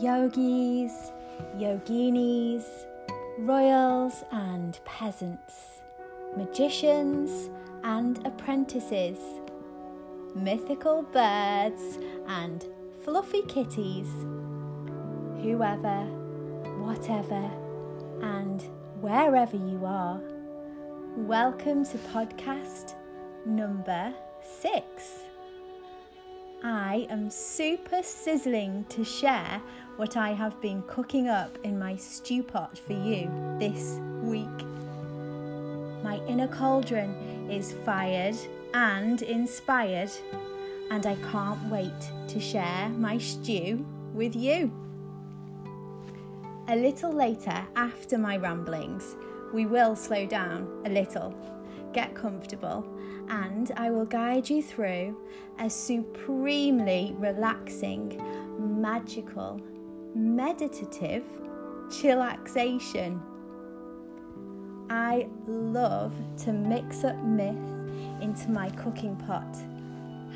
yogis, yoginis, royals and peasants, magicians and apprentices, mythical birds and fluffy kitties, whoever, whatever, and wherever you are. Welcome to podcast number six. I am super sizzling to share what I have been cooking up in my stew pot for you this week. My inner cauldron is fired and inspired, and I can't wait to share my stew with you. A little later, after my ramblings, we will slow down a little, get comfortable, and I will guide you through a supremely relaxing, magical, meditative chillaxation. I love to mix up myth into my cooking pot.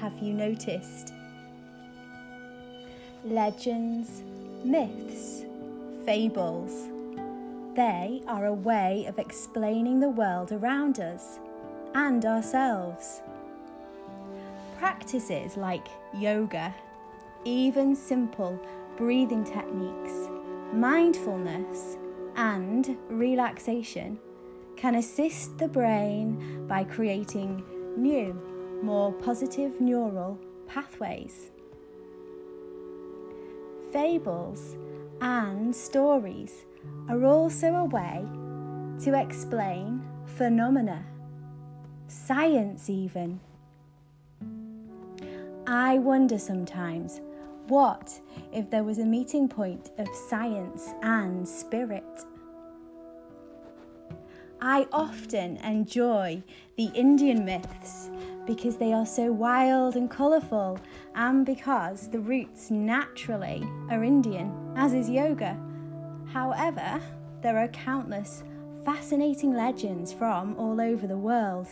Have you noticed? Legends, myths, fables. They are a way of explaining the world around us and ourselves. Practices like yoga, even simple breathing techniques, mindfulness, and relaxation can assist the brain by creating new, more positive neural pathways. Fables and stories are also a way to explain phenomena science, even. I wonder sometimes what if there was a meeting point of science and spirit? I often enjoy the Indian myths because they are so wild and colourful, and because the roots naturally are Indian, as is yoga. However, there are countless fascinating legends from all over the world.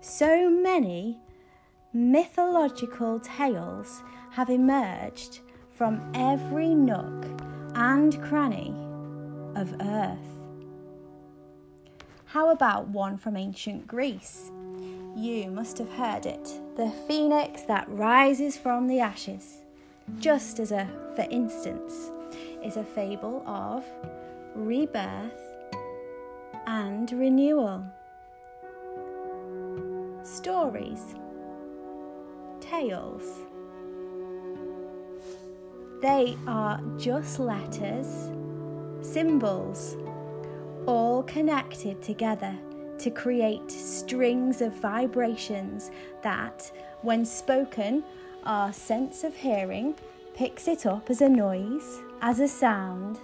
So many mythological tales have emerged from every nook and cranny of earth. How about one from ancient Greece? You must have heard it the phoenix that rises from the ashes. Just as a, for instance, is a fable of rebirth and renewal. Stories, tales. They are just letters, symbols, all connected together to create strings of vibrations that, when spoken, our sense of hearing picks it up as a noise, as a sound,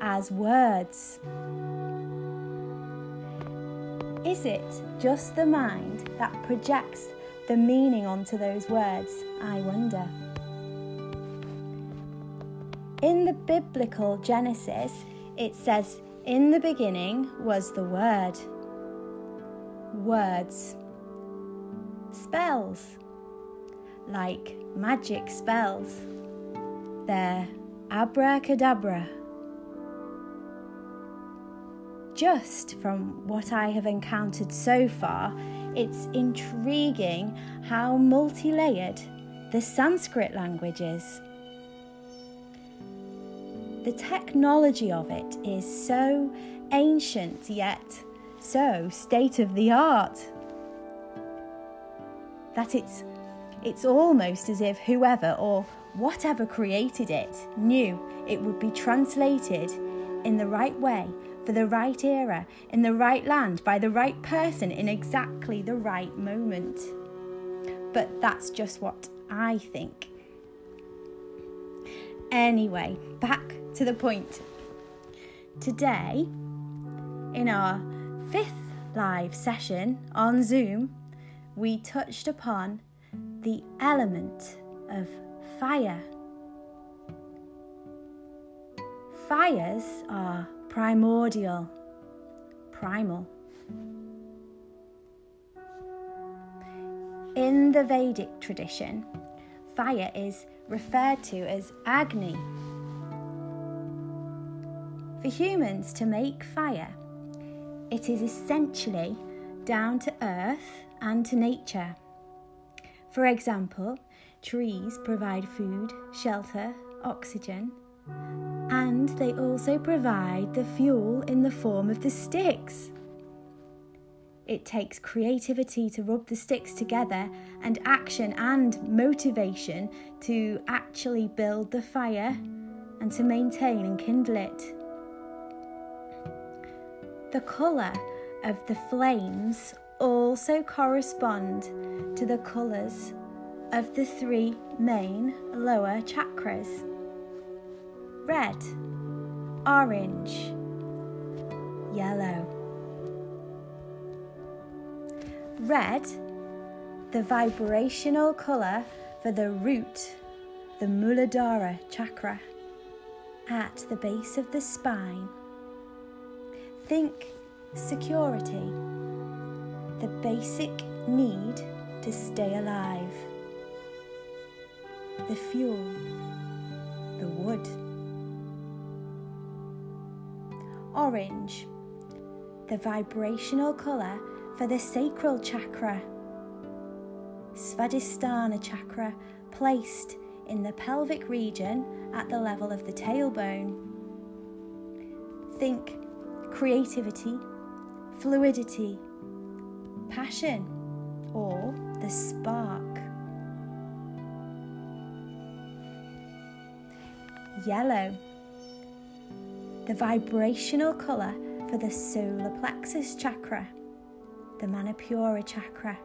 as words. Is it just the mind that projects the meaning onto those words? I wonder. In the biblical Genesis, it says, In the beginning was the Word. Words. Spells. Like magic spells. They're abracadabra just from what I have encountered so far, it's intriguing how multi layered the Sanskrit language is. The technology of it is so ancient yet so state of the art that it's it's almost as if whoever or whatever created it knew it would be translated in the right way for the right era, in the right land, by the right person, in exactly the right moment. But that's just what I think. Anyway, back to the point. Today, in our fifth live session on Zoom, we touched upon the element of fire. Fires are primordial, primal. In the Vedic tradition, fire is referred to as Agni. For humans to make fire, it is essentially down to earth and to nature. For example, trees provide food, shelter, oxygen, and they also provide the fuel in the form of the sticks. It takes creativity to rub the sticks together and action and motivation to actually build the fire and to maintain and kindle it. The colour of the flames also correspond to the colours of the three main lower chakras red, orange, yellow. Red, the vibrational colour for the root, the Muladhara chakra, at the base of the spine. Think security, the basic need to stay alive, the fuel, the wood. Orange, the vibrational colour for the sacral chakra, Svadhisthana chakra, placed in the pelvic region at the level of the tailbone. Think creativity, fluidity, passion, or the spark. Yellow, the vibrational colour for the solar plexus chakra the Manipura chakra.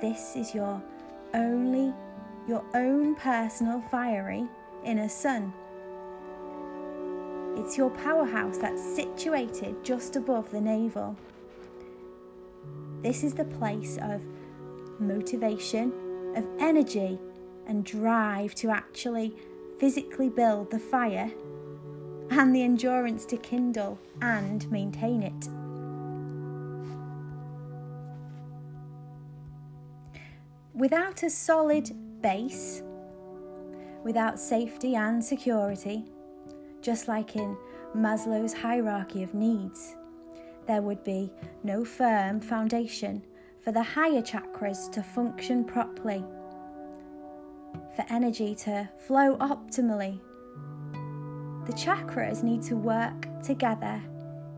This is your only your own personal fiery inner sun. It's your powerhouse that's situated just above the navel. This is the place of motivation, of energy, and drive to actually physically build the fire and the endurance to kindle and maintain it. Without a solid base, without safety and security, just like in Maslow's hierarchy of needs, there would be no firm foundation for the higher chakras to function properly, for energy to flow optimally. The chakras need to work together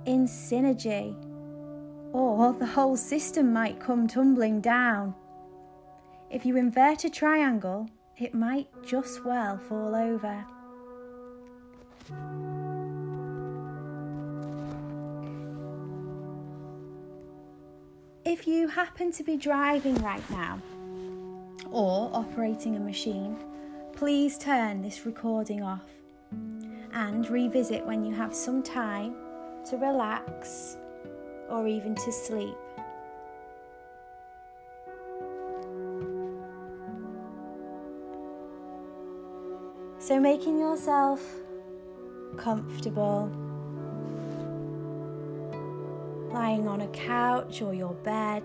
in synergy, or the whole system might come tumbling down. If you invert a triangle, it might just well fall over. If you happen to be driving right now or operating a machine, please turn this recording off and revisit when you have some time to relax or even to sleep. So, making yourself comfortable, lying on a couch or your bed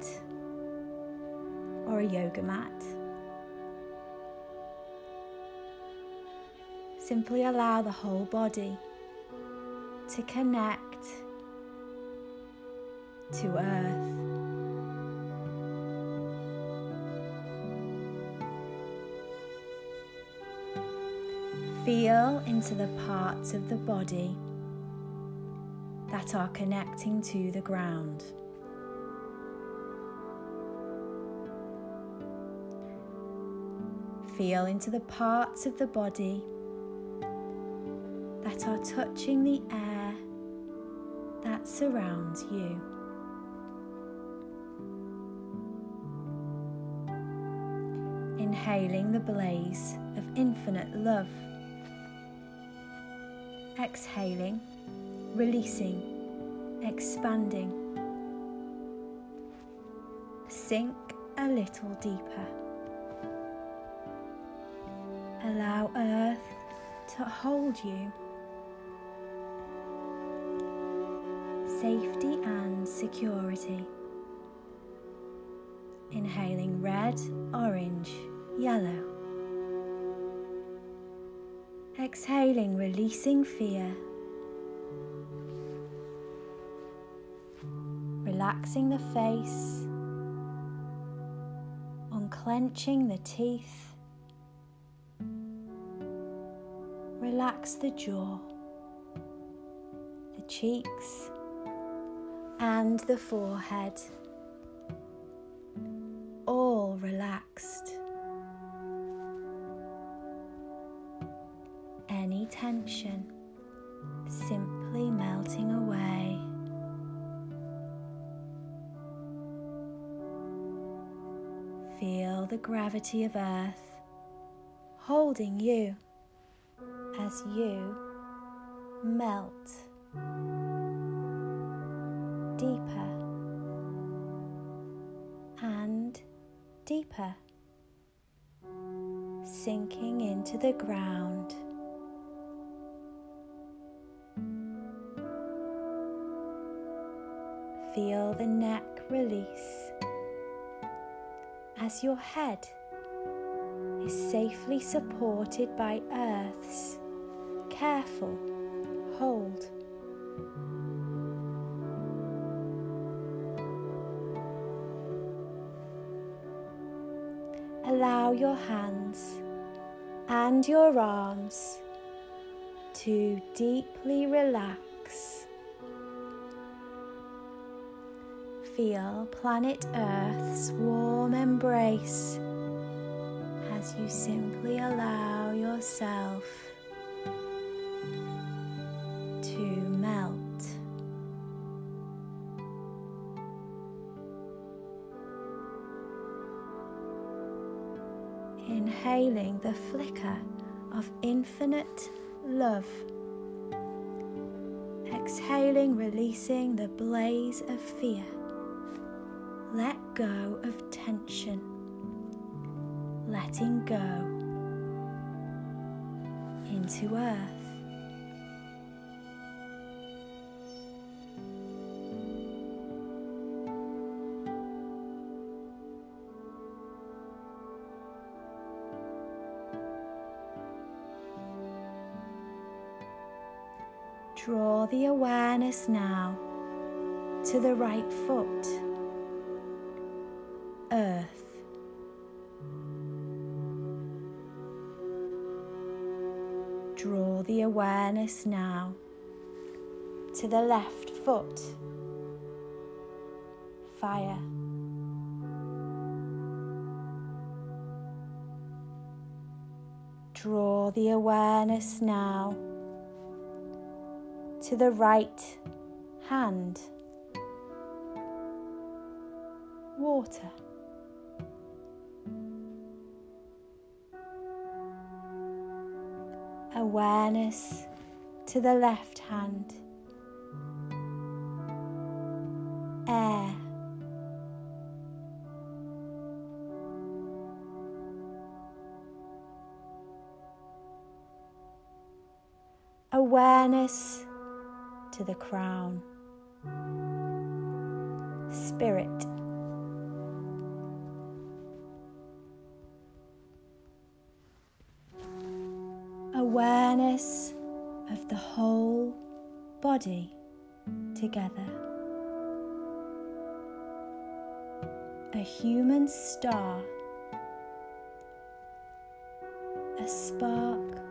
or a yoga mat. Simply allow the whole body to connect to Earth. Feel into the parts of the body that are connecting to the ground. Feel into the parts of the body that are touching the air that surrounds you. Inhaling the blaze of infinite love exhaling, releasing, expanding. Sink a little deeper. Allow Earth to hold you. Safety and security. Inhaling red, orange, yellow. Exhaling, releasing fear. Relaxing the face, unclenching the teeth. Relax the jaw, the cheeks, and the forehead. Gravity of Earth holding you as you melt deeper and deeper, sinking into the ground. Feel the neck release as your head safely supported by Earth's careful hold. Allow your hands and your arms to deeply relax. Feel planet Earth's warm embrace you simply allow yourself to melt. Inhaling the flicker of infinite love. Exhaling, releasing the blaze of fear. Let go of tension. Letting go into earth. Draw the awareness now to the right foot, awareness now to the left foot, fire. Draw the awareness now to the right hand. Water. Awareness to the left hand. Air. Awareness to the crown. Spirit. Awareness of the whole body together. A human star. A spark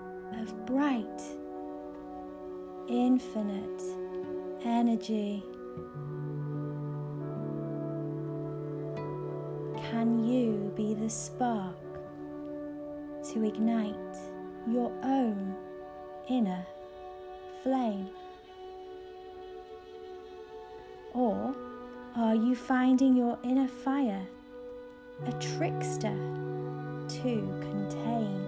of bright infinite energy. Can you be the spark to ignite your own inner flame? Or are you finding your inner fire a trickster to contain?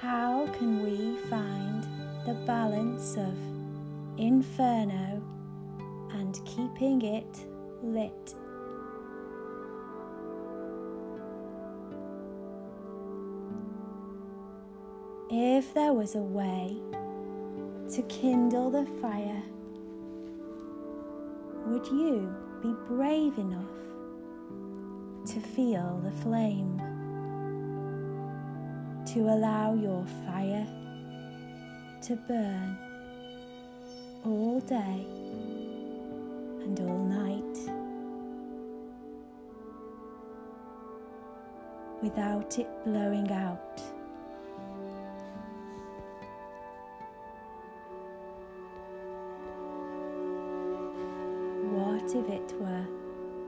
how can we find the balance of inferno and keeping it lit? If there was a way to kindle the fire, would you be brave enough to feel the flame, to allow your fire to burn all day and all night without it blowing out. If it were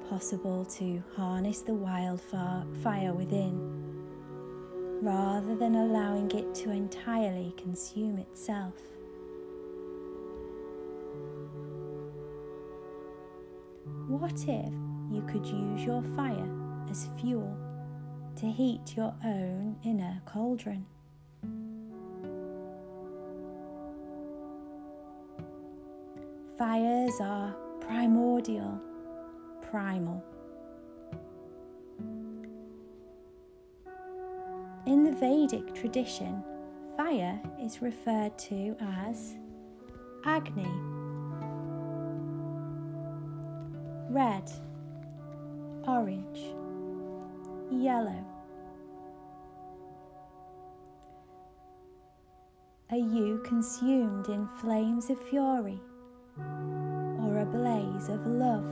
possible to harness the wildfire fire within rather than allowing it to entirely consume itself? What if you could use your fire as fuel to heat your own inner cauldron? Fires are primordial, primal. In the Vedic tradition, fire is referred to as Agni. Red, orange, yellow. Are you consumed in flames of fury? Blaze of love?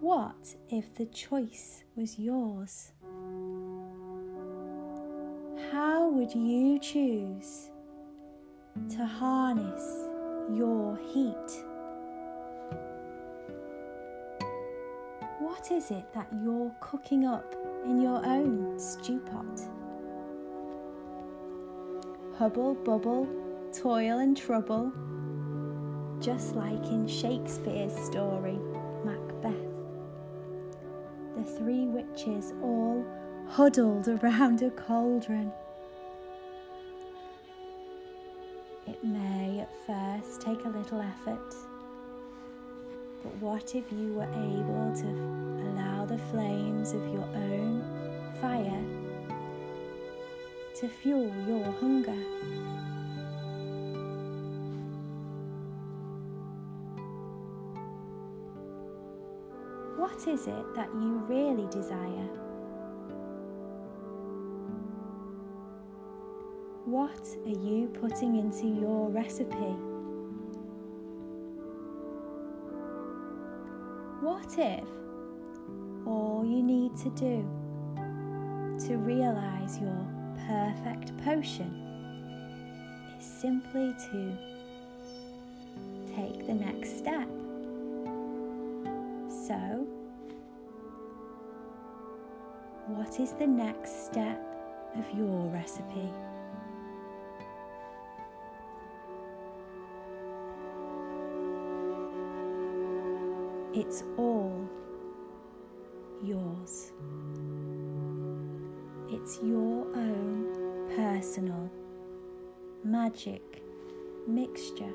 What if the choice was yours? How would you choose to harness your heat? What is it that you're cooking up in your own stew pot? Hubble, bubble, toil and trouble, just like in Shakespeare's story, Macbeth. The three witches all huddled around a cauldron. It may at first take a little effort, but what if you were able to allow the flames of your own fire to fuel your hunger? What is it that you really desire? What are you putting into your recipe? What if all you need to do to realize your perfect potion is simply to take the next step? So, what is the next step of your recipe? It's all yours. It's your own personal magic mixture.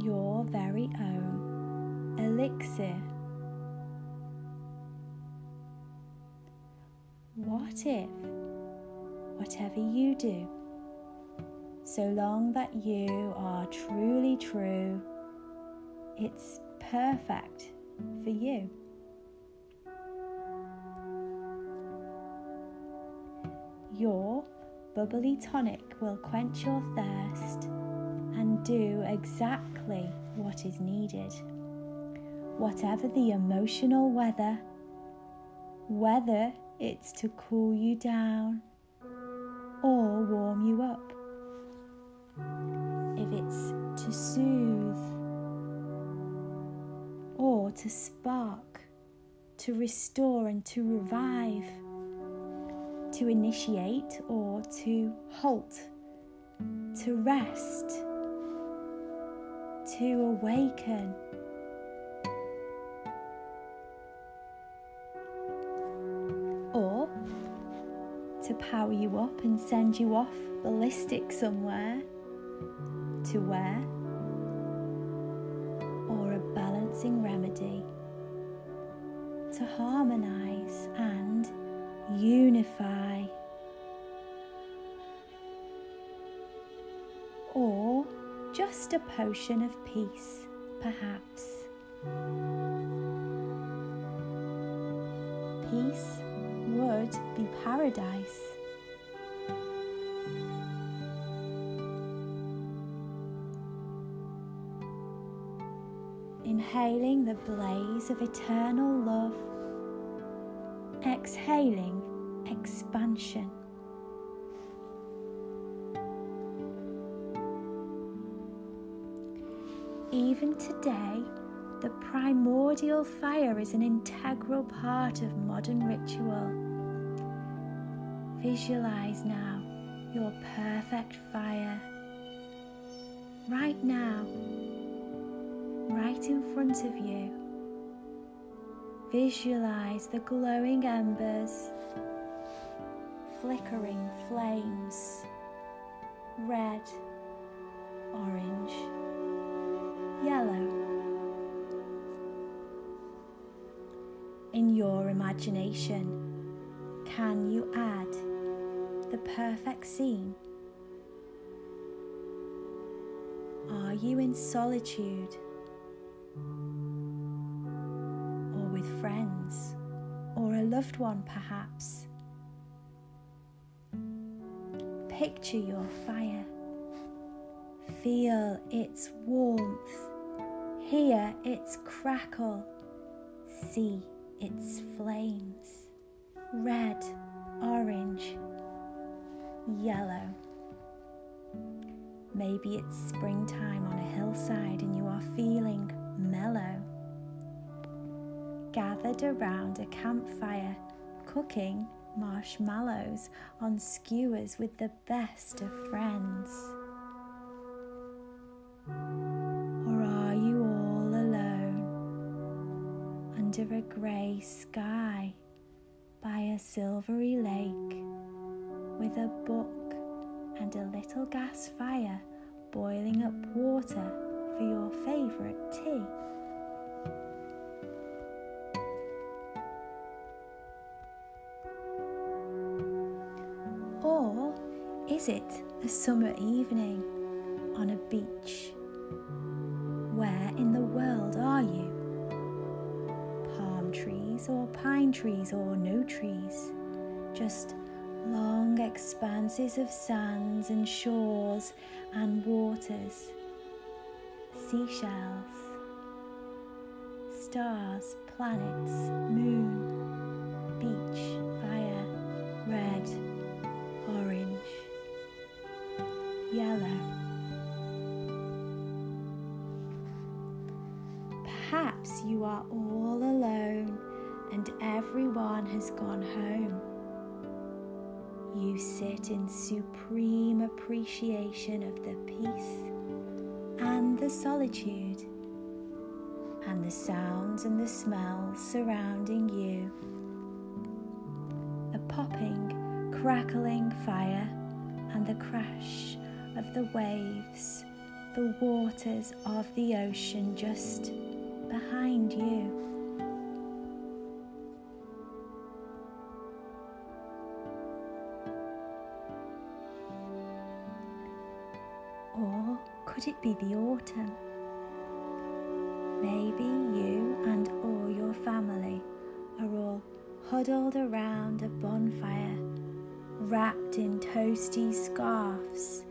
Your very own elixir If, whatever you do, so long that you are truly true, it's perfect for you? Your bubbly tonic will quench your thirst and do exactly what is needed. Whatever the emotional weather, whether it's to cool you down or warm you up. If it's to soothe or to spark, to restore and to revive, to initiate or to halt, to rest, to awaken to power you up and send you off ballistic somewhere to where, or a balancing remedy to harmonize and unify, or just a potion of peace perhaps. Peace be paradise. Inhaling the blaze of eternal love, exhaling expansion. Even today, the primordial fire is an integral part of modern ritual. Visualize now your perfect fire. Right now, right in front of you. Visualize the glowing embers, flickering flames, red, orange, yellow. In your imagination, can you add the perfect scene? Are you in solitude or with friends or a loved one perhaps? Picture your fire. Feel its warmth. Hear its crackle. See its flames. Red, orange, yellow. Maybe it's springtime on a hillside and you are feeling mellow. Gathered around a campfire, cooking marshmallows on skewers with the best of friends. Or are you all alone under a grey sky by a silvery lake with a book and a little gas fire boiling up water for your favourite tea? Or is it a summer evening on a beach? Where in the world are you? Palm trees or pine trees or no trees? Just long expanses of sands and shores and waters, seashells, stars, planets, moon, beach, fire, red, orange, yellow. Perhaps you are all alone and everyone has gone home. You sit in supreme appreciation of the peace and the solitude and the sounds and the smells surrounding you. The popping, crackling fire and the crash of the waves, the waters of the ocean just behind you. Could it be the autumn? Maybe you and all your family are all huddled around a bonfire, wrapped in toasty scarves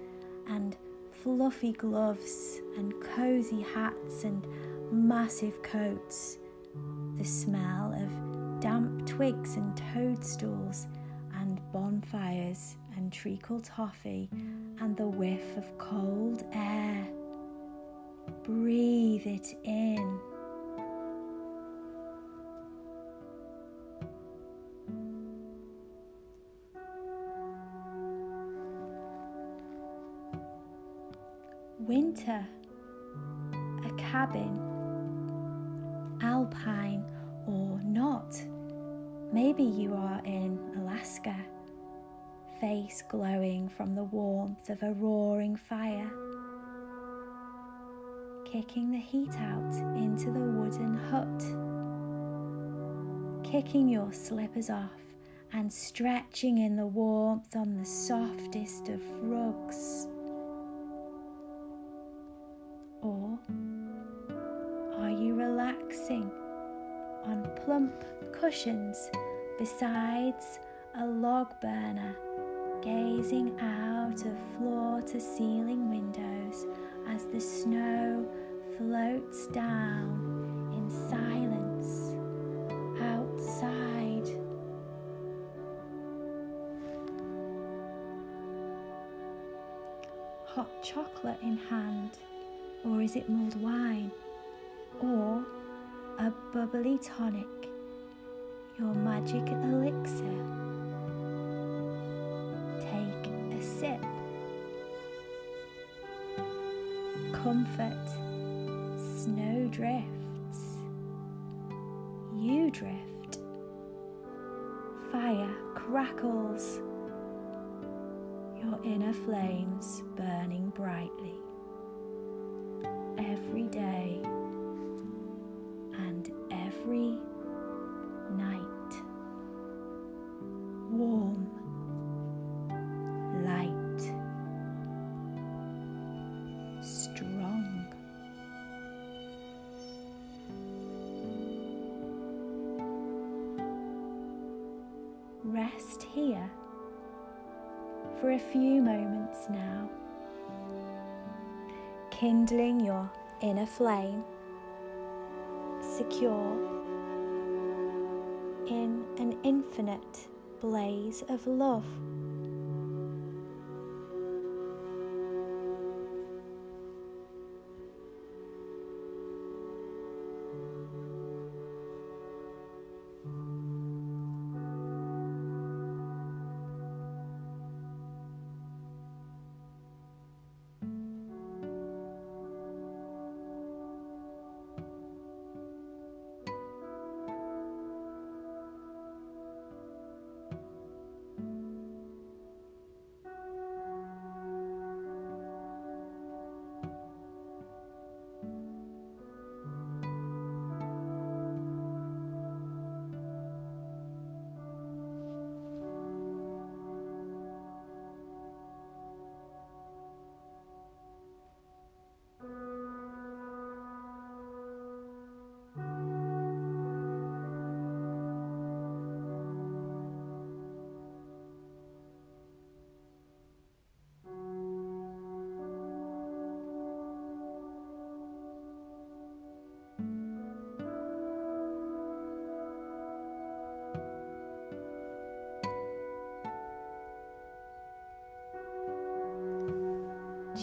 and fluffy gloves and cozy hats and massive coats. The smell of damp twigs and toadstools and bonfires and treacle toffee and the whiff of cold air. Breathe it in. Of a roaring fire, kicking the heat out into the wooden hut, kicking your slippers off and stretching in the warmth on the softest of rugs. Or are you relaxing on plump cushions besides a log burner, gazing out of floor to ceiling windows as the snow floats down in silence outside. Hot chocolate in hand, or is it mulled wine? Or a bubbly tonic, your magic elixir? Sip. Comfort, snow drifts. You drift. Fire crackles. Your inner flames burning brightly. Of love.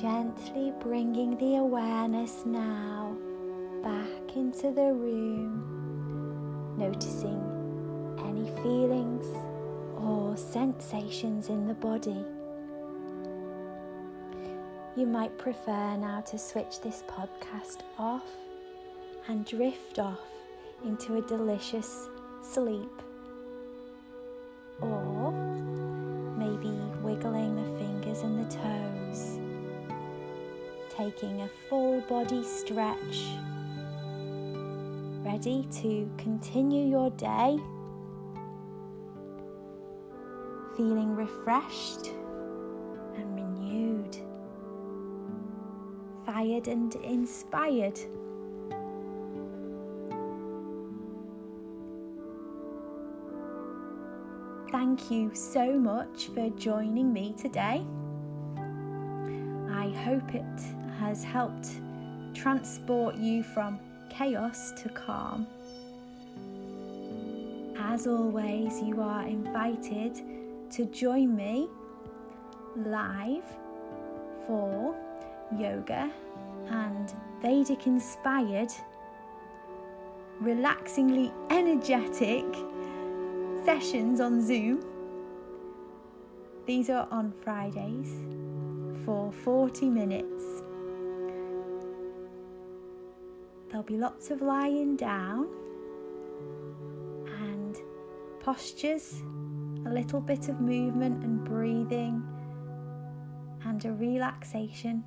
Gently bringing the awareness now back into the room, noticing any feelings or sensations in the body. You might prefer now to switch this podcast off and drift off into a delicious sleep. Taking a full body stretch, ready to continue your day, feeling refreshed and renewed, fired and inspired. Thank you so much for joining me today. I hope it has helped transport you from chaos to calm. As always, you are invited to join me live for yoga and Vedic inspired, relaxingly energetic sessions on Zoom. These are on Fridays for 40 minutes. Be lots of lying down and postures, a little bit of movement and breathing, and a relaxation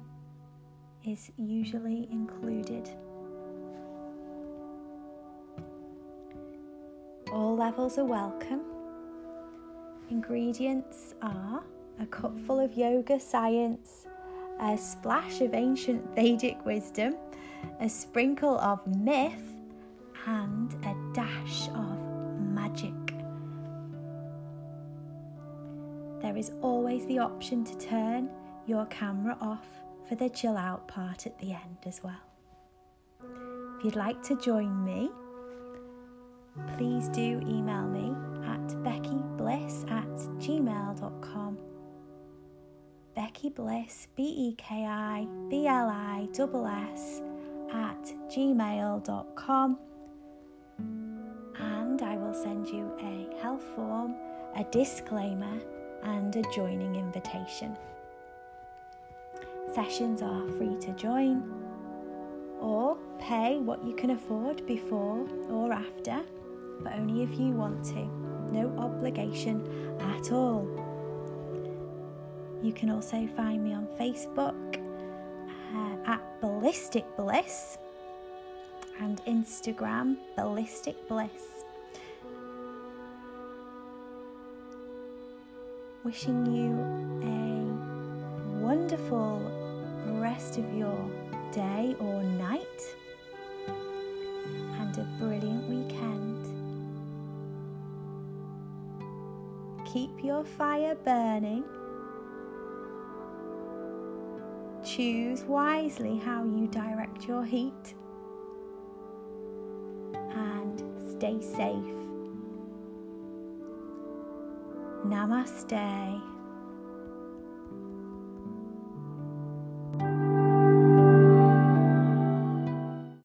is usually included. All levels are welcome. Ingredients are a cupful of yoga science, a splash of ancient Vedic wisdom, a sprinkle of myth, and a dash of magic. There is always the option to turn your camera off for the chill out part at the end as well. If you'd like to join me, please do email me at bekibliss at gmail.com. Beki Bliss, B E K I B L I S at gmail.com. And I will send you a health form, a disclaimer, and a joining invitation. Sessions are free to join or pay what you can afford before or after, but only if you want to. No obligation at all. You can also find me on Facebook uh, at Ballistic Bliss and Instagram Ballistic Bliss. Wishing you a wonderful rest of your day or night and a brilliant weekend. Keep your fire burning. Choose wisely how you direct your heat and stay safe. Namaste.